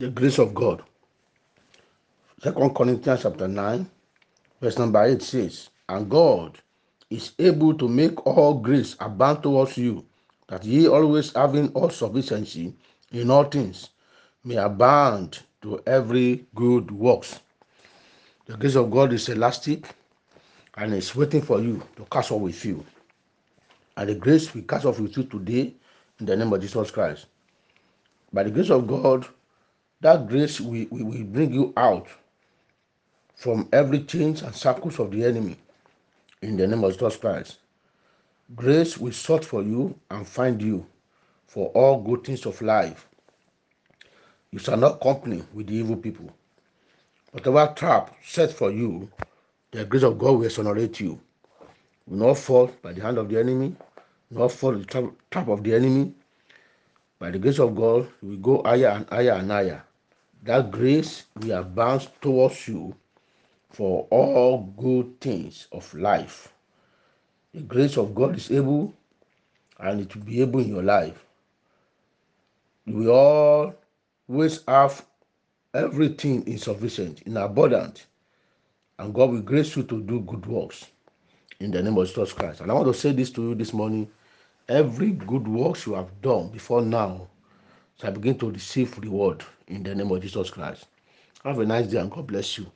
the grace of God. Second Corinthians chapter 9, verse number 8 says, And God is able to make all grace abound towards you, that ye always having all sufficiency in all things may abound to every good works. The grace of God is elastic and is waiting for you to cast off with you. And the grace we cast off with you today in the name of Jesus Christ. By the grace of God, that grace will, will, will bring you out from every chains and circles of the enemy in the name of Jesus Christ. Grace will search for you and find you for all good things of life. You shall not company with the evil people. Whatever trap set for you, the grace of God will exonerate you. You will not fall by the hand of the enemy, not fall the trap, trap of the enemy. By the grace of God, you will go higher and higher and higher. That grace will advance towards you for all good things of life. The grace of God is able and it will be able in your life. You will always have everything insufficient, in abundance, and God will grace you to do good works in the name of Jesus Christ. And I want to say this to you this morning every good works you have done before now shall begin to receive reward in the name of Jesus Christ. Have a nice day and God bless you.